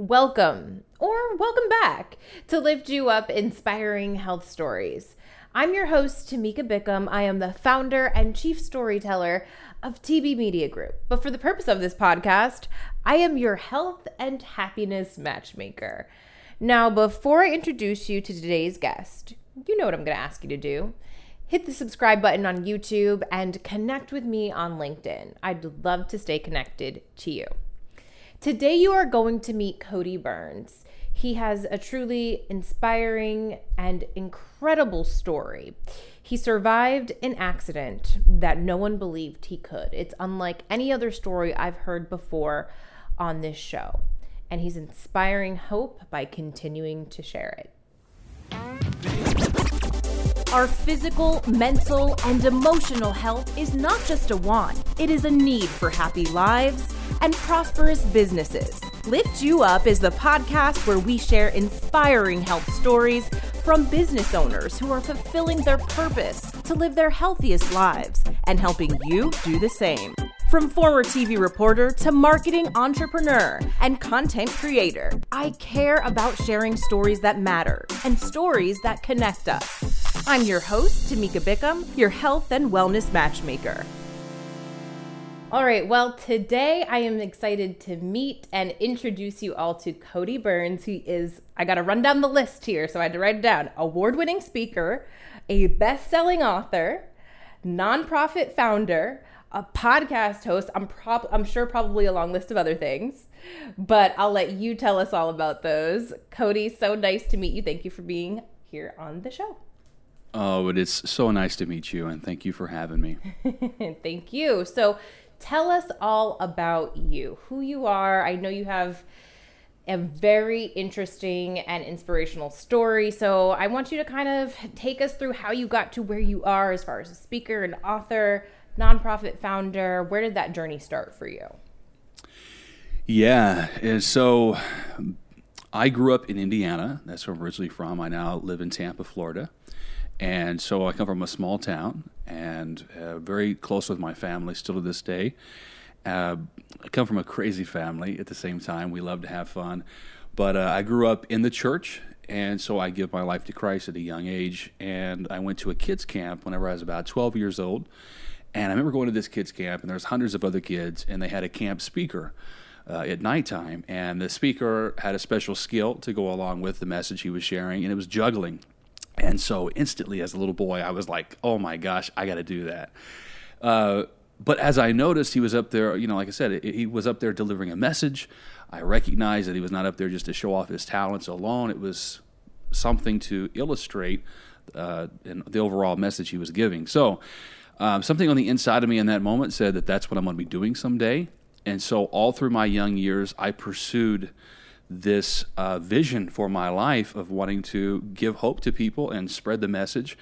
Welcome or welcome back to Lift You Up Inspiring Health Stories. I'm your host, Tamika Bickham. I am the founder and chief storyteller of TB Media Group. But for the purpose of this podcast, I am your health and happiness matchmaker. Now, before I introduce you to today's guest, you know what I'm going to ask you to do. Hit the subscribe button on YouTube and connect with me on LinkedIn. I'd love to stay connected to you. Today, you are going to meet Cody Burns. He has a truly inspiring and incredible story. He survived an accident that no one believed he could. It's unlike any other story I've heard before on this show. And he's inspiring hope by continuing to share it. Our physical, mental, and emotional health is not just a want, it is a need for happy lives and prosperous businesses. Lift You Up is the podcast where we share inspiring health stories from business owners who are fulfilling their purpose to live their healthiest lives and helping you do the same. From former TV reporter to marketing entrepreneur and content creator, I care about sharing stories that matter and stories that connect us. I'm your host, Tamika Bickham, your health and wellness matchmaker. All right, well, today I am excited to meet and introduce you all to Cody Burns. He is, I got to run down the list here, so I had to write it down award winning speaker, a best selling author, nonprofit founder, a podcast host. I'm, prob- I'm sure probably a long list of other things, but I'll let you tell us all about those. Cody, so nice to meet you. Thank you for being here on the show. Oh, it is so nice to meet you, and thank you for having me. thank you. So, tell us all about you, who you are. I know you have a very interesting and inspirational story. So I want you to kind of take us through how you got to where you are as far as a speaker and author, nonprofit founder. Where did that journey start for you? Yeah. And so I grew up in Indiana. That's where I'm originally from. I now live in Tampa, Florida. And so I come from a small town and uh, very close with my family still to this day. Uh, I come from a crazy family at the same time. We love to have fun. But uh, I grew up in the church, and so I give my life to Christ at a young age. And I went to a kids' camp whenever I was about 12 years old. And I remember going to this kids' camp, and there was hundreds of other kids, and they had a camp speaker. Uh, at nighttime, and the speaker had a special skill to go along with the message he was sharing, and it was juggling. And so instantly, as a little boy, I was like, oh my gosh, I got to do that. Uh, but as I noticed, he was up there, you know, like I said, he was up there delivering a message. I recognized that he was not up there just to show off his talents alone. It was something to illustrate uh, the overall message he was giving. So, um, something on the inside of me in that moment said that that's what I'm going to be doing someday. And so, all through my young years, I pursued this uh, vision for my life of wanting to give hope to people and spread the message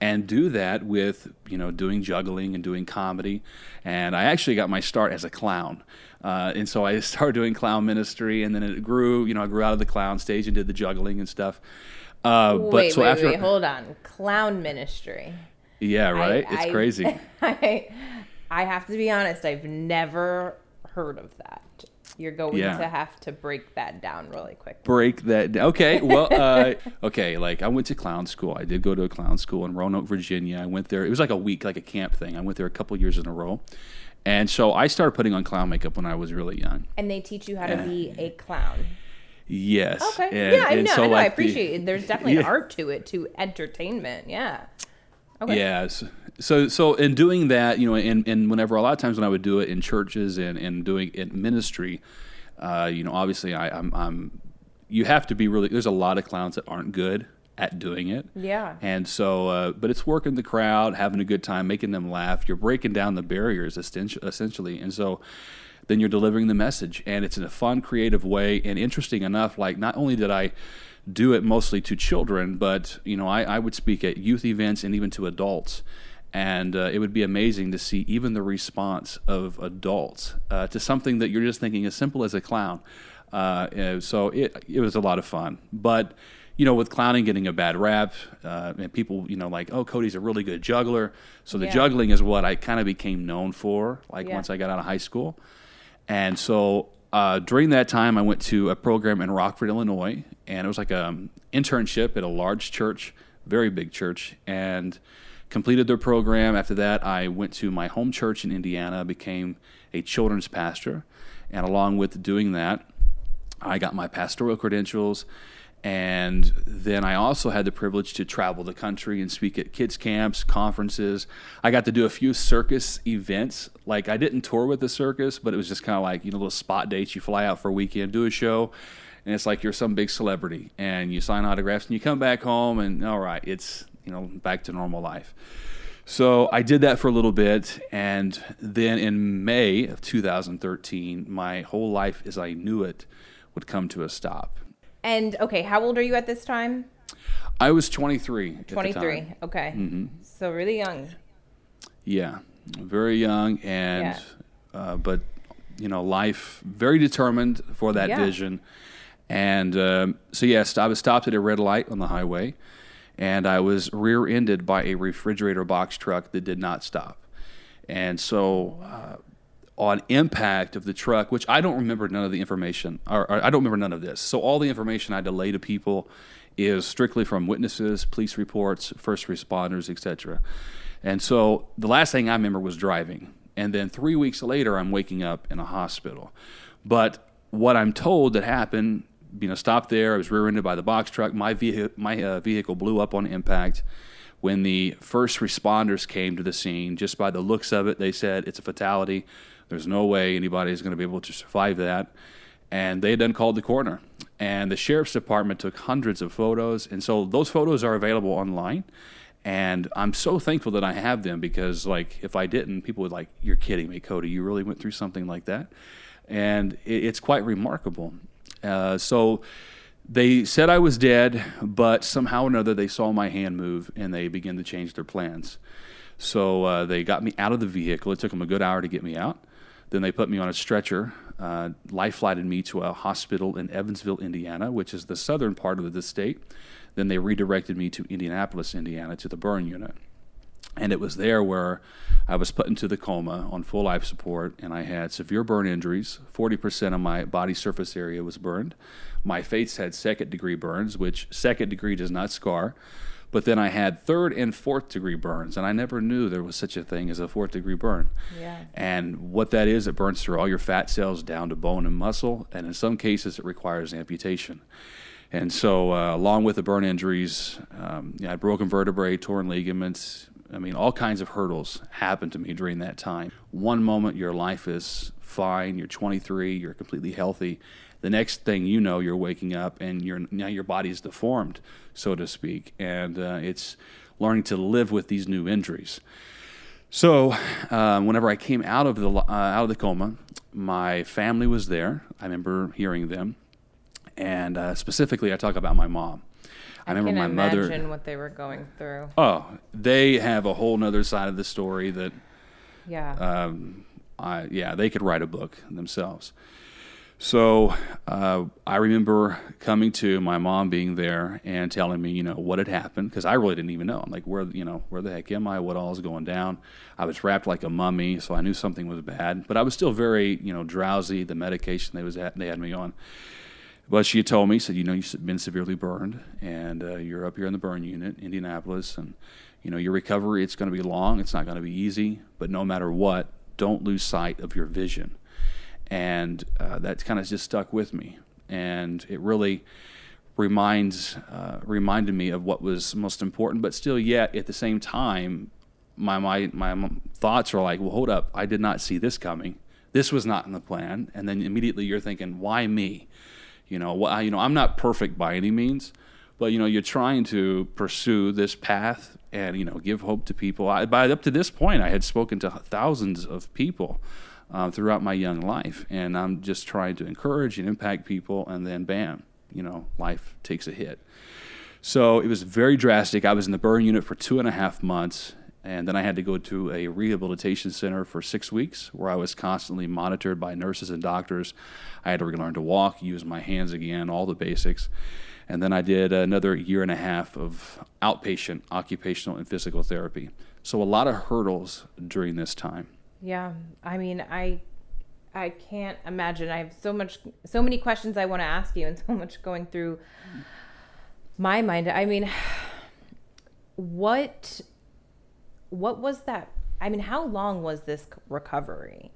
and do that with you know doing juggling and doing comedy. And i actually got my start as a clown. Uh, and so i started doing clown ministry and then it grew you know i grew out of the clown stage and did the juggling and stuff. Uh, wait, but so wait, after wait, hold on. Clown ministry. Yeah right? I, it's I, crazy. I, I have to be honest i've never heard of that you're going yeah. to have to break that down really quick. Break that down. Okay. Well, uh, okay. Like I went to clown school. I did go to a clown school in Roanoke, Virginia. I went there. It was like a week, like a camp thing. I went there a couple years in a row. And so I started putting on clown makeup when I was really young. And they teach you how to be a clown. Yes. Okay. And, yeah, I know. So I, know like I appreciate the, it. There's definitely yeah. an art to it, to entertainment. Yeah. Okay. Yes. So, so in doing that, you know, and, and whenever a lot of times when I would do it in churches and, and doing it ministry, uh, you know, obviously I, I'm, I'm, you have to be really, there's a lot of clowns that aren't good at doing it. Yeah. And so, uh, but it's working the crowd, having a good time, making them laugh. You're breaking down the barriers essentially. And so, then you're delivering the message. And it's in a fun, creative way. And interesting enough, like not only did I do it mostly to children, but you know, I, I would speak at youth events and even to adults. And uh, it would be amazing to see even the response of adults uh, to something that you're just thinking as simple as a clown. Uh, so it it was a lot of fun, but you know, with clowning getting a bad rap, uh, and people, you know, like, oh, Cody's a really good juggler. So the yeah. juggling is what I kind of became known for, like yeah. once I got out of high school. And so uh, during that time, I went to a program in Rockford, Illinois, and it was like an internship at a large church, very big church, and completed their program. After that, I went to my home church in Indiana, became a children's pastor, and along with doing that, I got my pastoral credentials. And then I also had the privilege to travel the country and speak at kids' camps, conferences. I got to do a few circus events. Like, I didn't tour with the circus, but it was just kind of like, you know, little spot dates. You fly out for a weekend, do a show, and it's like you're some big celebrity. And you sign autographs, and you come back home, and all right, it's, you know, back to normal life. So I did that for a little bit, and then in May of 2013, my whole life as I knew it would come to a stop. And okay, how old are you at this time? I was 23. 23. Okay. Mm-hmm. So really young. Yeah, very young, and yeah. uh, but you know, life very determined for that yeah. vision. And um, so yes, I was stopped at a red light on the highway, and I was rear-ended by a refrigerator box truck that did not stop. And so, uh, on impact of the truck, which I don't remember none of the information, or, or, I don't remember none of this. So all the information I delay to people is strictly from witnesses, police reports, first responders, etc. And so the last thing I remember was driving, and then three weeks later, I'm waking up in a hospital. But what I'm told that happened, you know, stopped there. I was rear-ended by the box truck. My vehicle, my uh, vehicle blew up on impact when the first responders came to the scene, just by the looks of it, they said it's a fatality. There's no way anybody is going to be able to survive that. And they then called the coroner. And the sheriff's department took hundreds of photos. And so those photos are available online. And I'm so thankful that I have them because, like, if I didn't, people would like, "You're kidding me, Cody? You really went through something like that?" And it's quite remarkable. Uh, so they said I was dead, but somehow or another they saw my hand move and they began to change their plans. So uh, they got me out of the vehicle. It took them a good hour to get me out. Then they put me on a stretcher, uh, life flighted me to a hospital in Evansville, Indiana, which is the southern part of the state. Then they redirected me to Indianapolis, Indiana, to the burn unit. And it was there where I was put into the coma on full life support, and I had severe burn injuries. 40% of my body surface area was burned. My face had second degree burns, which second degree does not scar. But then I had third and fourth degree burns, and I never knew there was such a thing as a fourth degree burn. Yeah. And what that is, it burns through all your fat cells down to bone and muscle, and in some cases, it requires amputation. And so, uh, along with the burn injuries, um, I had broken vertebrae, torn ligaments. I mean, all kinds of hurdles happened to me during that time. One moment, your life is fine, you're 23, you're completely healthy, the next thing you know, you're waking up and your now your body's deformed, so to speak, and uh, it's learning to live with these new injuries. So, um, whenever I came out of the uh, out of the coma, my family was there. I remember hearing them, and uh, specifically, I talk about my mom. I, I remember my mother. Imagine what they were going through. Oh, they have a whole other side of the story that. Yeah. Um, I, yeah, they could write a book themselves. So uh, I remember coming to my mom being there and telling me, you know, what had happened because I really didn't even know. I'm like, where, you know, where the heck am I? What all is going down? I was wrapped like a mummy, so I knew something was bad, but I was still very, you know, drowsy. The medication they was at, they had me on. But she had told me, said, you know, you've been severely burned, and uh, you're up here in the burn unit, Indianapolis, and you know your recovery. It's going to be long. It's not going to be easy, but no matter what, don't lose sight of your vision and uh, that kind of just stuck with me. And it really reminds uh, reminded me of what was most important, but still, yet at the same time, my my my thoughts are like, well, hold up, I did not see this coming. This was not in the plan. And then immediately you're thinking, why me? You know, well, you know, I'm not perfect by any means, but you know, you're trying to pursue this path and you know, give hope to people. I, by up to this point, I had spoken to thousands of people uh, throughout my young life. And I'm just trying to encourage and impact people, and then bam, you know, life takes a hit. So it was very drastic. I was in the burn unit for two and a half months, and then I had to go to a rehabilitation center for six weeks where I was constantly monitored by nurses and doctors. I had to learn to walk, use my hands again, all the basics. And then I did another year and a half of outpatient occupational and physical therapy. So a lot of hurdles during this time. Yeah, I mean, I I can't imagine. I have so much, so many questions I want to ask you, and so much going through my mind. I mean, what, what was that? I mean, how long was this recovery?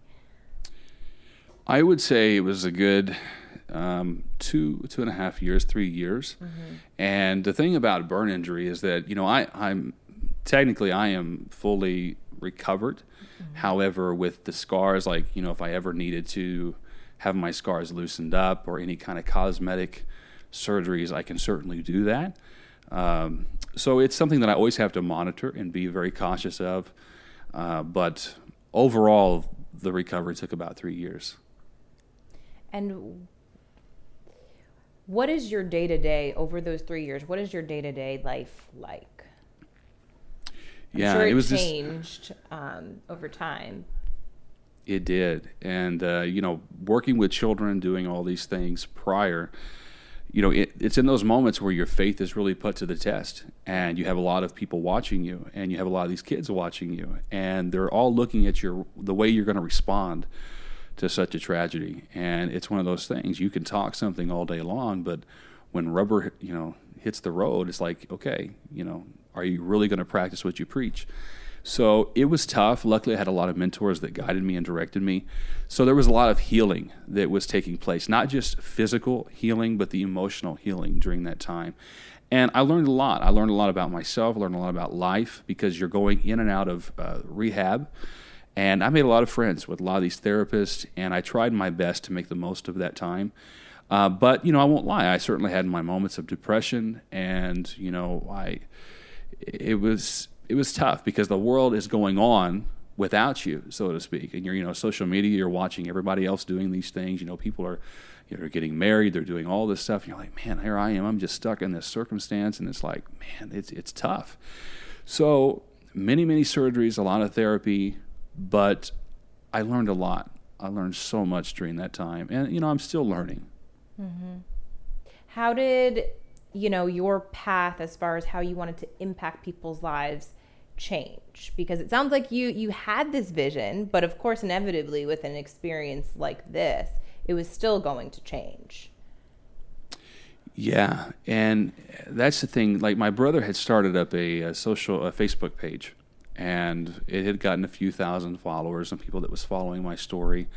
I would say it was a good um, two two and a half years, three years. Mm-hmm. And the thing about burn injury is that you know I I'm technically I am fully recovered. Mm-hmm. However, with the scars, like you know, if I ever needed to have my scars loosened up or any kind of cosmetic surgeries, I can certainly do that. Um, so it's something that I always have to monitor and be very cautious of. Uh, but overall, the recovery took about three years. And what is your day to day over those three years? What is your day to day life like? I'm yeah, sure it, it was changed just, um, over time. It did, and uh, you know, working with children, doing all these things prior, you know, it, it's in those moments where your faith is really put to the test, and you have a lot of people watching you, and you have a lot of these kids watching you, and they're all looking at your the way you're going to respond to such a tragedy. And it's one of those things you can talk something all day long, but when rubber, you know, hits the road, it's like, okay, you know, are you really going to practice what you preach? So it was tough. Luckily, I had a lot of mentors that guided me and directed me. So there was a lot of healing that was taking place, not just physical healing, but the emotional healing during that time. And I learned a lot. I learned a lot about myself, I learned a lot about life because you're going in and out of uh, rehab. And I made a lot of friends with a lot of these therapists, and I tried my best to make the most of that time. Uh, but you know, I won't lie. I certainly had my moments of depression, and you know, I it was it was tough because the world is going on without you, so to speak. And you're you know, social media, you're watching everybody else doing these things. You know, people are you know, getting married, they're doing all this stuff. And you're like, man, here I am. I'm just stuck in this circumstance, and it's like, man, it's it's tough. So many many surgeries, a lot of therapy but I learned a lot. I learned so much during that time, and you know I'm still learning. Mm-hmm. How did you know your path as far as how you wanted to impact people's lives change? Because it sounds like you you had this vision, but of course, inevitably, with an experience like this, it was still going to change. Yeah, and that's the thing. Like my brother had started up a, a social a Facebook page and it had gotten a few thousand followers and people that was following my story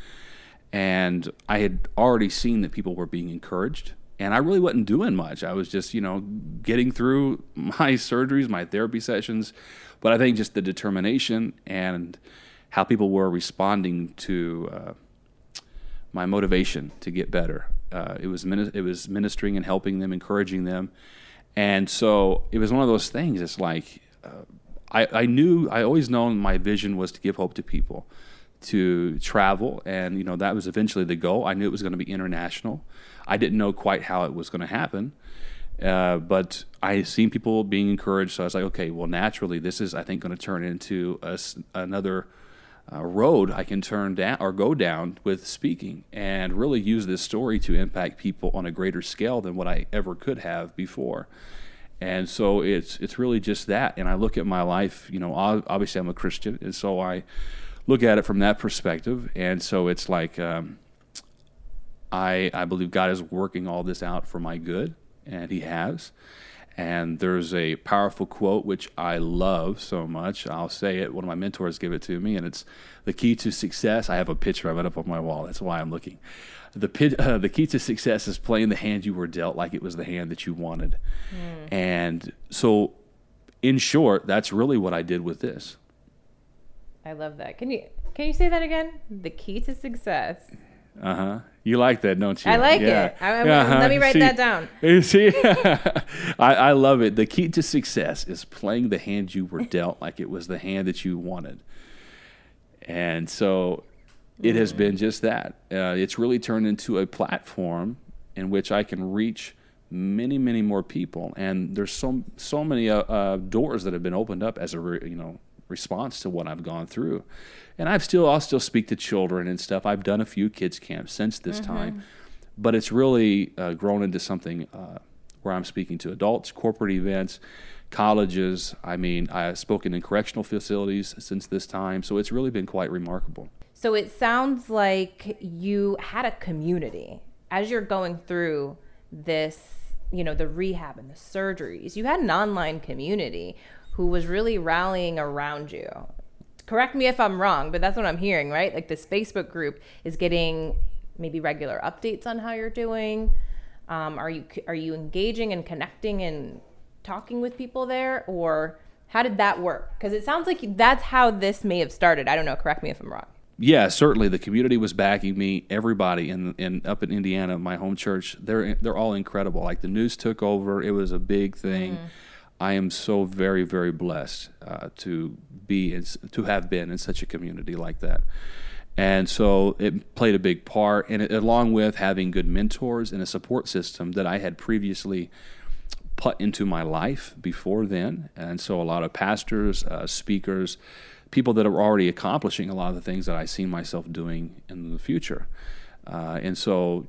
and i had already seen that people were being encouraged and i really wasn't doing much. I was just you know getting through my surgeries my therapy sessions. But i think just the determination and how people were responding to uh, my motivation to get better. Uh, it was it was ministering and helping them encouraging them. And so it was one of those things. It's like uh, I, I knew I always known my vision was to give hope to people, to travel, and you know that was eventually the goal. I knew it was going to be international. I didn't know quite how it was going to happen, uh, but I seen people being encouraged. So I was like, okay, well, naturally, this is I think going to turn into a, another. Uh, road I can turn down or go down with speaking and really use this story to impact people on a greater scale than what I ever could have before. And so it's it's really just that. And I look at my life, you know, obviously I'm a Christian, and so I look at it from that perspective. And so it's like um, I I believe God is working all this out for my good, and He has. And there's a powerful quote which I love so much. I'll say it. One of my mentors gave it to me, and it's the key to success. I have a picture of it up on my wall. That's why I'm looking the uh, the key to success is playing the hand you were dealt like it was the hand that you wanted. Mm. And so, in short, that's really what I did with this. I love that. Can you can you say that again? The key to success. Uh huh. You like that, don't you? I like yeah. it. I, uh-huh. Let me write see, that down. See, I, I love it. The key to success is playing the hand you were dealt like it was the hand that you wanted. And so it has been just that. Uh, it's really turned into a platform in which I can reach many, many more people, and there's so so many uh, uh, doors that have been opened up as a re, you know response to what I've gone through. And I've still I'll still speak to children and stuff. I've done a few kids camps since this mm-hmm. time, but it's really uh, grown into something uh, where I'm speaking to adults, corporate events, colleges. I mean, I've spoken in correctional facilities since this time, so it's really been quite remarkable. So it sounds like you had a community as you're going through this, you know, the rehab and the surgeries. You had an online community who was really rallying around you. Correct me if I'm wrong, but that's what I'm hearing, right? Like this Facebook group is getting maybe regular updates on how you're doing. Um, are you are you engaging and connecting and talking with people there, or how did that work? Because it sounds like that's how this may have started. I don't know. Correct me if I'm wrong. Yeah, certainly the community was backing me. Everybody in in up in Indiana, my home church, they're they're all incredible. Like the news took over. It was a big thing. Mm. I am so very very blessed uh, to be in, to have been in such a community like that. And so it played a big part, and it, along with having good mentors and a support system that I had previously put into my life before then. And so a lot of pastors, uh, speakers, people that are already accomplishing a lot of the things that I see myself doing in the future. Uh, and so,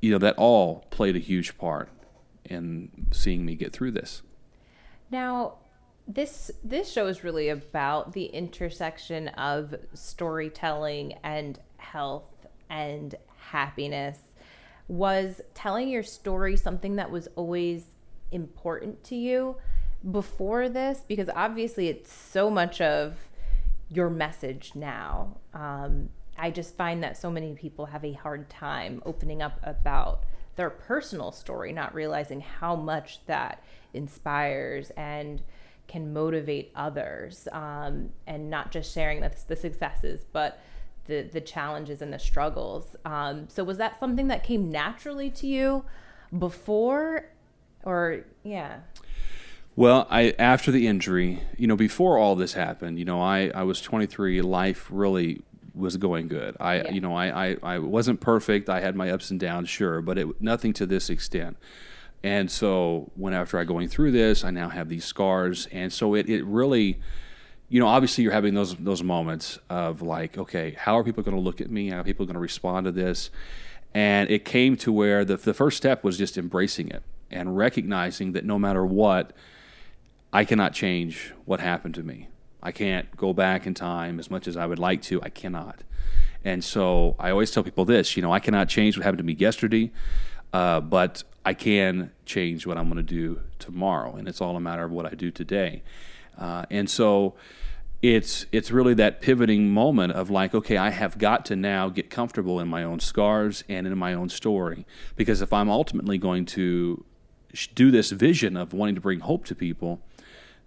you know, that all played a huge part in seeing me get through this. Now, this this show is really about the intersection of storytelling and health and happiness. Was telling your story something that was always important to you before this? Because obviously it's so much of your message now. Um, I just find that so many people have a hard time opening up about their personal story, not realizing how much that inspires and can motivate others, um, and not just sharing the, the, successes, but the the challenges and the struggles. Um, so, was that something that came naturally to you before, or yeah? Well, I after the injury, you know, before all this happened, you know, I, I was 23. Life really was going good. I yeah. you know I, I I wasn't perfect. I had my ups and downs, sure, but it nothing to this extent. And so when after I going through this, I now have these scars, and so it it really, you know, obviously you're having those those moments of like, okay, how are people going to look at me? How are people going to respond to this? And it came to where the the first step was just embracing it and recognizing that no matter what I cannot change what happened to me. I can't go back in time as much as I would like to. I cannot. And so I always tell people this you know, I cannot change what happened to me yesterday, uh, but I can change what I'm going to do tomorrow. And it's all a matter of what I do today. Uh, and so it's it's really that pivoting moment of like okay i have got to now get comfortable in my own scars and in my own story because if i'm ultimately going to do this vision of wanting to bring hope to people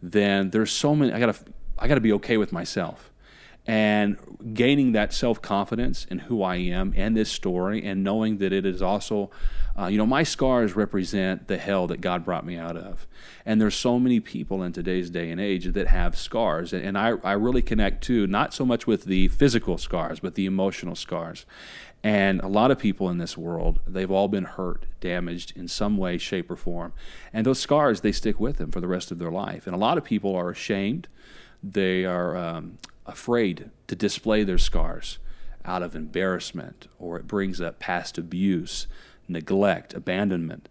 then there's so many. I gotta I gotta be okay with myself, and gaining that self confidence in who I am and this story, and knowing that it is also, uh, you know, my scars represent the hell that God brought me out of, and there's so many people in today's day and age that have scars, and I I really connect to not so much with the physical scars, but the emotional scars, and a lot of people in this world, they've all been hurt, damaged in some way, shape, or form. And those scars, they stick with them for the rest of their life. And a lot of people are ashamed. They are um, afraid to display their scars out of embarrassment, or it brings up past abuse, neglect, abandonment.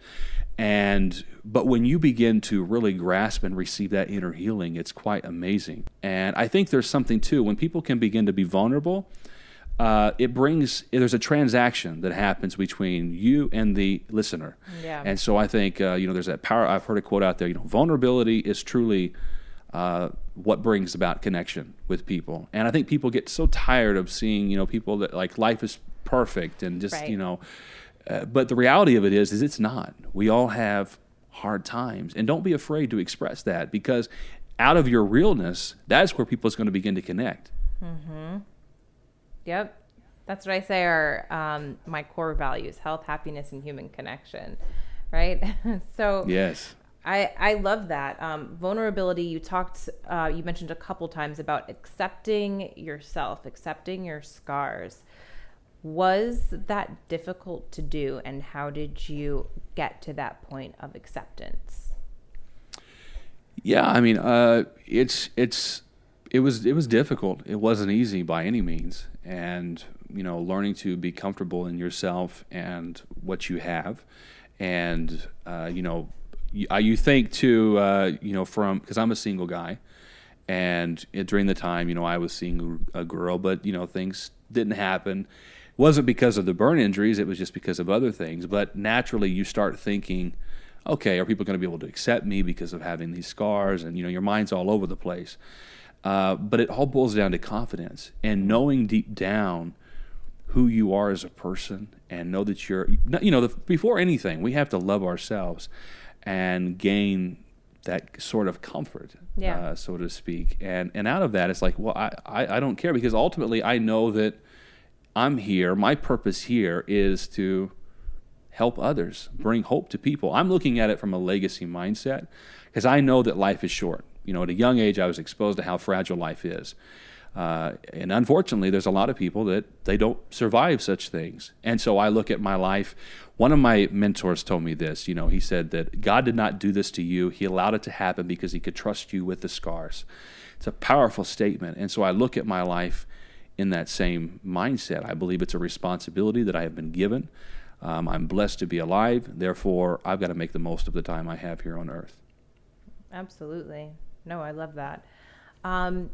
And but when you begin to really grasp and receive that inner healing, it's quite amazing. And I think there's something too when people can begin to be vulnerable uh, it brings there's a transaction that happens between you and the listener. Yeah. And so I think uh, you know there's that power. I've heard a quote out there. You know, vulnerability is truly uh, what brings about connection with people. And I think people get so tired of seeing you know people that like life is perfect and just right. you know. Uh, but the reality of it is, is it's not. We all have hard times, and don't be afraid to express that because out of your realness, that's where people is going to begin to connect. Mm-hmm. Yep. That's what I say are um, my core values health, happiness, and human connection. Right. so, yes. I, I love that. Um, vulnerability, you talked, uh, you mentioned a couple times about accepting yourself, accepting your scars. Was that difficult to do, and how did you get to that point of acceptance? Yeah, I mean, uh, it's it's it was it was difficult. It wasn't easy by any means, and you know, learning to be comfortable in yourself and what you have, and uh, you know, you, you think too, uh, you know, from because I'm a single guy, And it, during the time, you know, I was seeing a girl, but you know, things didn't happen. It wasn't because of the burn injuries; it was just because of other things. But naturally, you start thinking, okay, are people going to be able to accept me because of having these scars? And you know, your mind's all over the place. Uh, but it all boils down to confidence and knowing deep down who you are as a person and know that you're you know the, before anything we have to love ourselves and gain that sort of comfort Yeah. uh, so to speak. And and out of that it's like well I, I i don't care because ultimately i know that i'm here. My purpose here is to help others bring hope to people. I'm looking at it from a legacy mindset because i know that life is short. You know at a young age i was exposed to how fragile life is uh, and unfortunately, there's a lot of people that they don't survive such things. And so I look at my life. One of my mentors told me this. You know, he said that God did not do this to you. He allowed it to happen because He could trust you with the scars. It's a powerful statement. And so I look at my life in that same mindset. I believe it's a responsibility that I have been given. Um, I'm blessed to be alive. Therefore, I've got to make the most of the time I have here on earth. Absolutely. No, I love that. Um,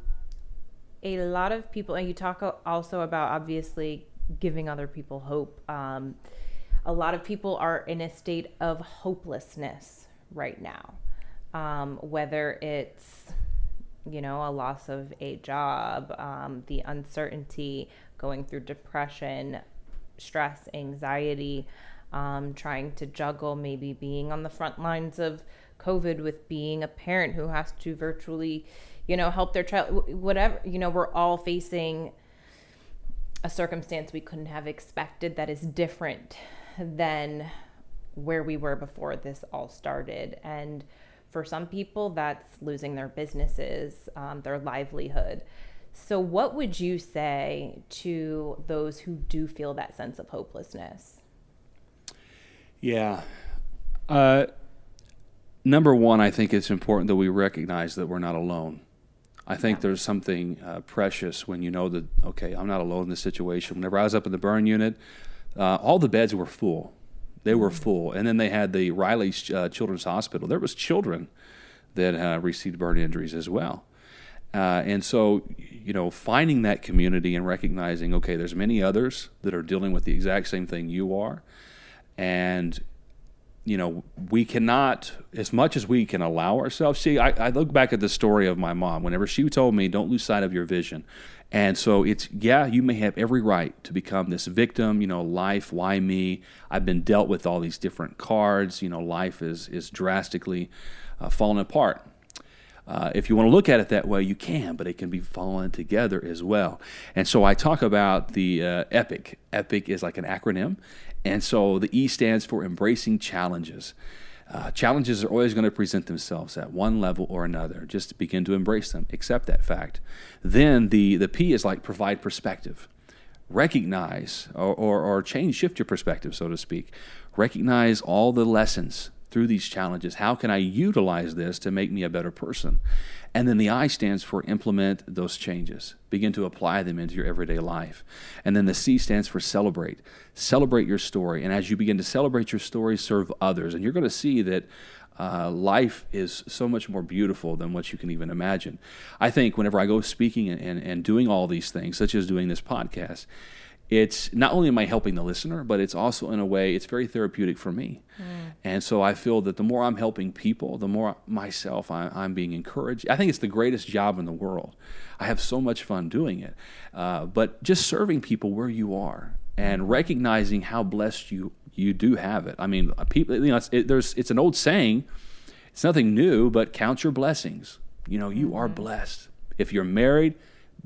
a lot of people, and you talk also about obviously giving other people hope. Um, a lot of people are in a state of hopelessness right now, um, whether it's you know a loss of a job, um, the uncertainty, going through depression, stress, anxiety, um, trying to juggle maybe being on the front lines of COVID with being a parent who has to virtually, you know, help their child, whatever, you know, we're all facing a circumstance we couldn't have expected that is different than where we were before this all started. And for some people, that's losing their businesses, um, their livelihood. So, what would you say to those who do feel that sense of hopelessness? Yeah. Uh, number one, I think it's important that we recognize that we're not alone. I think Yeah. there's something uh, precious when you know that, okay, I'm not alone in this situation. Whenever I was up in the burn unit, uh, all the beds were full. They were full. And then they had the Riley uh, Children's Hospital. There was children that uh, received burn injuries as well. Uh, and so, you know, finding that community and recognizing, okay, there's many others that are dealing with the exact same thing you are. And, you know, we cannot, as much as we can allow ourselves. See, I, I look back at the story of my mom. Whenever she told me, don't lose sight of your vision. And so it's, yeah, you may have every right to become this victim, you know, life, why me? I've been dealt with all these different cards, you know, life is, is drastically uh, falling apart. Uh, if you want to look at it that way, you can, but it can be fallen together as well. And so I talk about the uh, EPIC. EPIC is like an acronym. And so the E stands for embracing challenges. Uh, challenges are always going to present themselves at one level or another. Just begin to embrace them, accept that fact. Then the, the P is like provide perspective recognize or, or, or change, shift your perspective, so to speak. Recognize all the lessons through these challenges. How can I utilize this to make me a better person? And then the I stands for implement those changes. Begin to apply them into your everyday life. And then the C stands for celebrate. Celebrate your story. And as you begin to celebrate your story, serve others. And you're going to see that uh, life is so much more beautiful than what you can even imagine. I think whenever I go speaking and, and, and doing all these things, such as doing this podcast, it's not only am I helping the listener, but it's also in a way it's very therapeutic for me. And so I feel that the more I'm helping people, the more myself I, I'm being encouraged. I think it's the greatest job in the world. I have so much fun doing it. Uh, but just serving people where you are and recognizing how blessed you you do have it. I mean, uh, people, you know, it's, it, there's it's an old saying. It's nothing new, but count your blessings. You know, you are blessed. If you're married,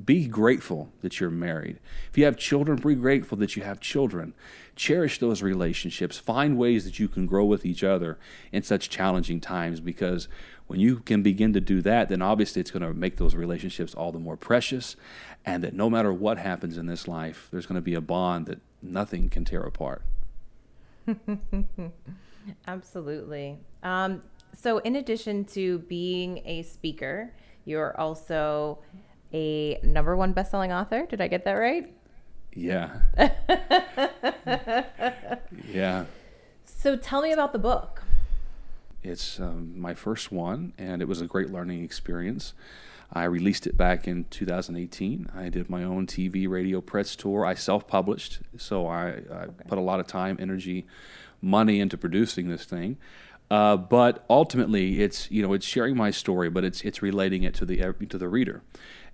be grateful that you're married. If you have children, be grateful that you have children. Cherish those relationships. Find ways that you can grow with each other in such challenging times because when you can begin to do that, then obviously it's going to make those relationships all the more precious. And that no matter what happens in this life, there's going to be a bond that nothing can tear apart. Absolutely. Um, so, in addition to being a speaker, you're also a number one best-selling author. Did I get that right? Yeah. yeah. So, tell me about the book. It's um, my first one, and it was a great learning experience. I released it back in 2018. I did my own TV, radio, press tour. I self-published, so I, I okay. put a lot of time, energy, money into producing this thing. Uh, but ultimately, it's you know it's sharing my story, but it's it's relating it to the to the reader.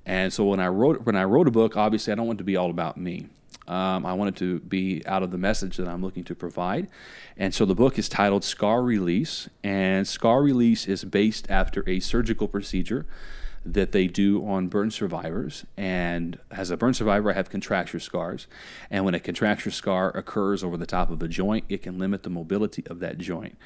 And so when I wrote when I wrote a book, obviously I don't want it to be all about me. Um, I wanted to be out of the message that I'm looking to provide. And so the book is titled Scar Release, and Scar Release is based after a surgical procedure that they do on burn survivors. And as a burn survivor, I have contracture scars. And when a contracture scar occurs over the top of a joint, it can limit the mobility of that joint.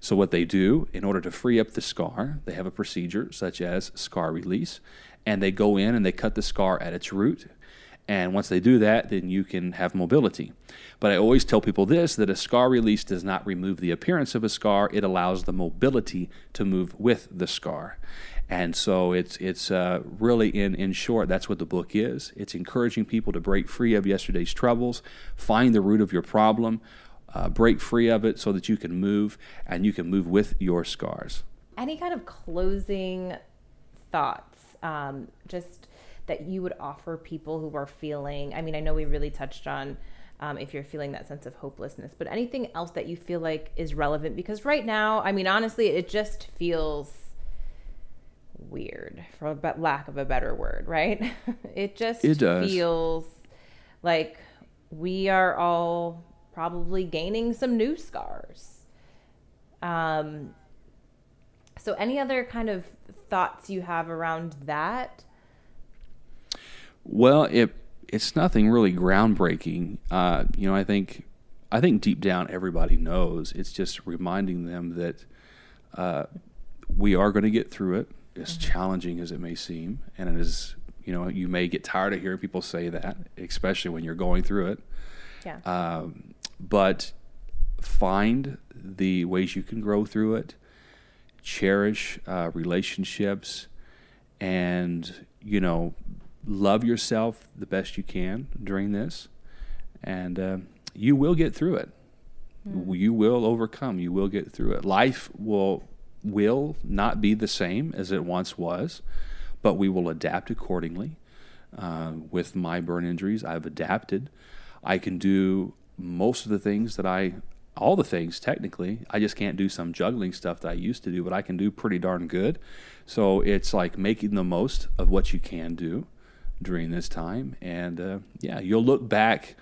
So, what they do in order to free up the scar, they have a procedure such as scar release. And they go in and they cut the scar at its root. And once they do that, then you can have mobility. But I always tell people this that a scar release does not remove the appearance of a scar, it allows the mobility to move with the scar. And so it's it's uh, really in in short that's what the book is. It's encouraging people to break free of yesterday's troubles, find the root of your problem, uh, break free of it so that you can move and you can move with your scars. Any kind of closing thoughts, um, just that you would offer people who are feeling? I mean, I know we really touched on. Um, if you're feeling that sense of hopelessness, but anything else that you feel like is relevant because right now, I mean, honestly, it just feels weird for a lack of a better word, right? it just it feels like we are all probably gaining some new scars. Um, so any other kind of thoughts you have around that? Well, it it's nothing really groundbreaking. Uh, you know, I think I think deep down everybody knows. It's just reminding them that uh, we are going to get through it as mm-hmm. challenging as it may seem, and it is, you know, you may get tired of hearing people say that, especially when you're going through it. Yeah. Um, but find the ways you can grow through it, cherish uh, relationships, and you know, love yourself the best you can during this, and uh, you will get through it. Mm. You will overcome. You will get through it. Life will will not be the same as it once was, but we will adapt accordingly. Uh, with my burn injuries, I've adapted. I can do most of the things that I, all the things technically. I just can't do some juggling stuff that I used to do, but I can do pretty darn good. So it's like making the most of what you can do during this time. And uh, yeah, you'll look back.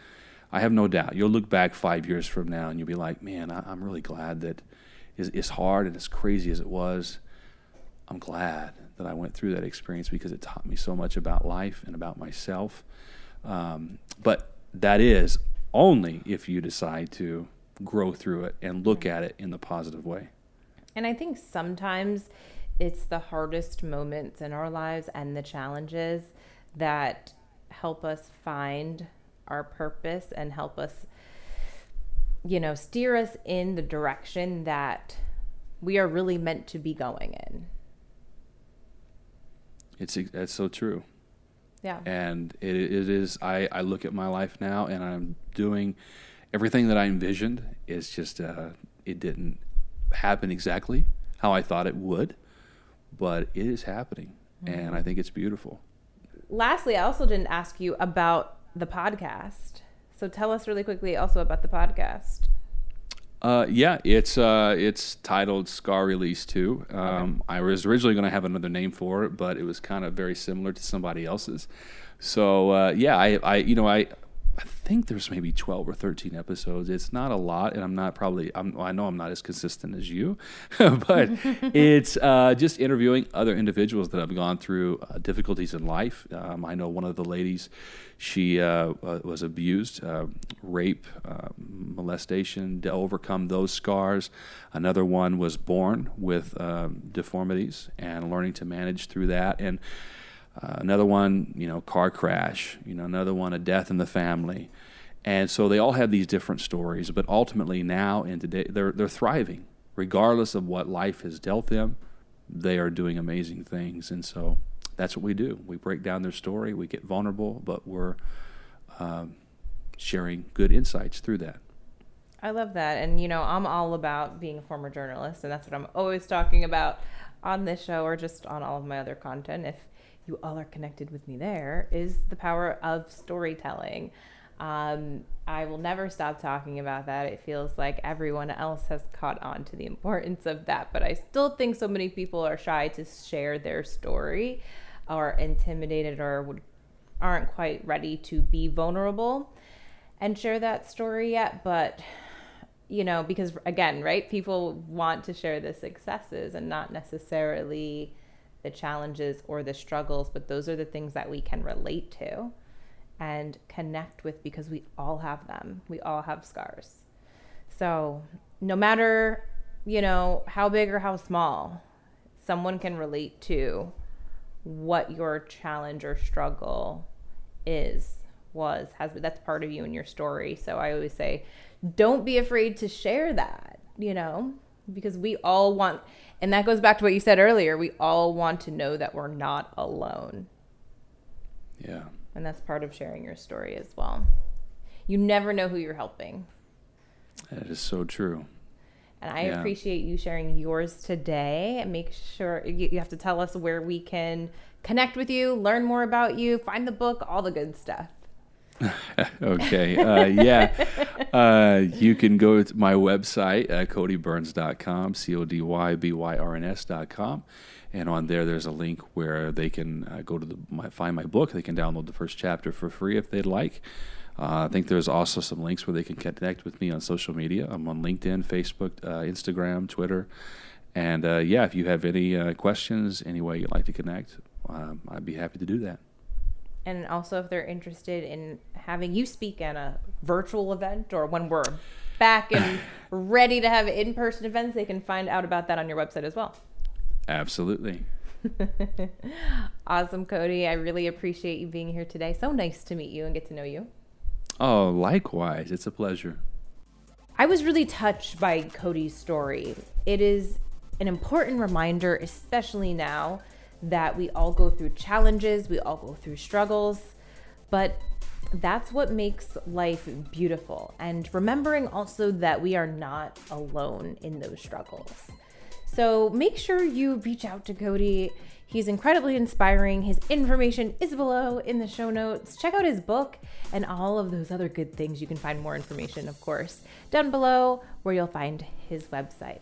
I have no doubt. You'll look back five years from now and you'll be like, man, I, I'm really glad that as hard and as crazy as it was, I'm glad that I went through that experience because it taught me so much about life and about myself. Um, but that is only if you decide to grow through it and look at it in the positive way. And I think sometimes it's the hardest moments in our lives and the challenges that help us find our purpose and help us you know, steer us in the direction that we are really meant to be going in. It's that's so true. Yeah. And it, it is. I, I look at my life now, and I'm doing everything that I envisioned. is just uh, it didn't happen exactly how I thought it would, but it is happening, mm-hmm. and I think it's beautiful. Lastly, I also didn't ask you about the podcast. So tell us really quickly also about the podcast. Uh, yeah, it's uh, it's titled Scar Release Two. Um, okay. I was originally going to have another name for it, but it was kind of very similar to somebody else's. So uh, yeah, I, I you know I I think there's maybe 12 or 13 episodes. It's not a lot, and I'm not probably, I'm, I know I'm not as consistent as you, but it's uh, just interviewing other individuals that have gone through uh, difficulties in life. Um, I know one of the ladies, she uh, was abused, uh, rape, uh, molestation, to overcome those scars. Another one was born with um, deformities and learning to manage through that. And uh, another one, you know, car crash. You know, another one, a death in the family. And so they all have these different stories, but ultimately now and today they're they're thriving, regardless of what life has dealt them. They are doing amazing things, and so that's what we do. We break down their story, we get vulnerable, but we're um, sharing good insights through that. I love that. And, you know, I'm all about being a former journalist, and that's what I'm always talking about on this show or just on all of my other content. If you all are connected with me there, is the power of storytelling. Um, I will never stop talking about that. It feels like everyone else has caught on to the importance of that, but I still think so many people are shy to share their story or intimidated or would, aren't quite ready to be vulnerable and share that story yet. But, you know, because again, right, people want to share the successes and not necessarily the challenges or the struggles, but those are the things that we can relate to and connect with because we all have them. We all have scars. So, no matter, you know, how big or how small, someone can relate to what your challenge or struggle is, was, has that's part of you and your story. So, I always say, don't be afraid to share that, you know, because we all want, and that goes back to what you said earlier, we all want to know that we're not alone. Yeah. And that's part of sharing your story as well. You never know who you're helping. That is so true. And I yeah. appreciate you sharing yours today. And make sure you have to tell us where we can connect with you, learn more about you, find the book, all the good stuff. okay. Uh, yeah. Uh, you can go to my website, uh, codybyrns.com, C O D Y B Y R N S.com and on there there's a link where they can uh, go to the, my, find my book. They can download the first chapter for free if they'd like. Uh, I think there's also some links where they can connect with me on social media. I'm on LinkedIn, Facebook, uh, Instagram, Twitter, and uh, yeah, if you have any questions, any way you'd like to connect, um, I'd be happy to do that. And also, if they're interested in having you speak at a virtual event or when we're back and ready to have in-person events, they can find out about that on your website as well. Absolutely. awesome, Cody. I really appreciate you being here today. So nice to meet you and get to know you. Oh, likewise. It's a pleasure. I was really touched by Cody's story. It is an important reminder, especially now that we all go through challenges, we all go through struggles, but that's what makes life beautiful. And remembering also that we are not alone in those struggles. So make sure you reach out to Cody. He's incredibly inspiring. His information is below in the show notes. Check out his book and all of those other good things. You can find more information, of course, down below where you'll find his website.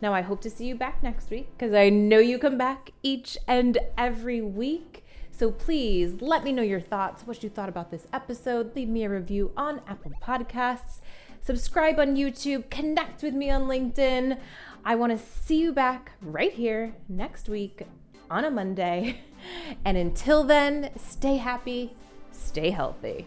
Now, I hope to see you back next week because I know you come back each and every week. So please let me know your thoughts, what you thought about this episode. Leave me a review on Apple Podcasts. Subscribe on YouTube. Connect with me on LinkedIn. I want to see you back right here next week on a Monday. And until then, stay happy, stay healthy.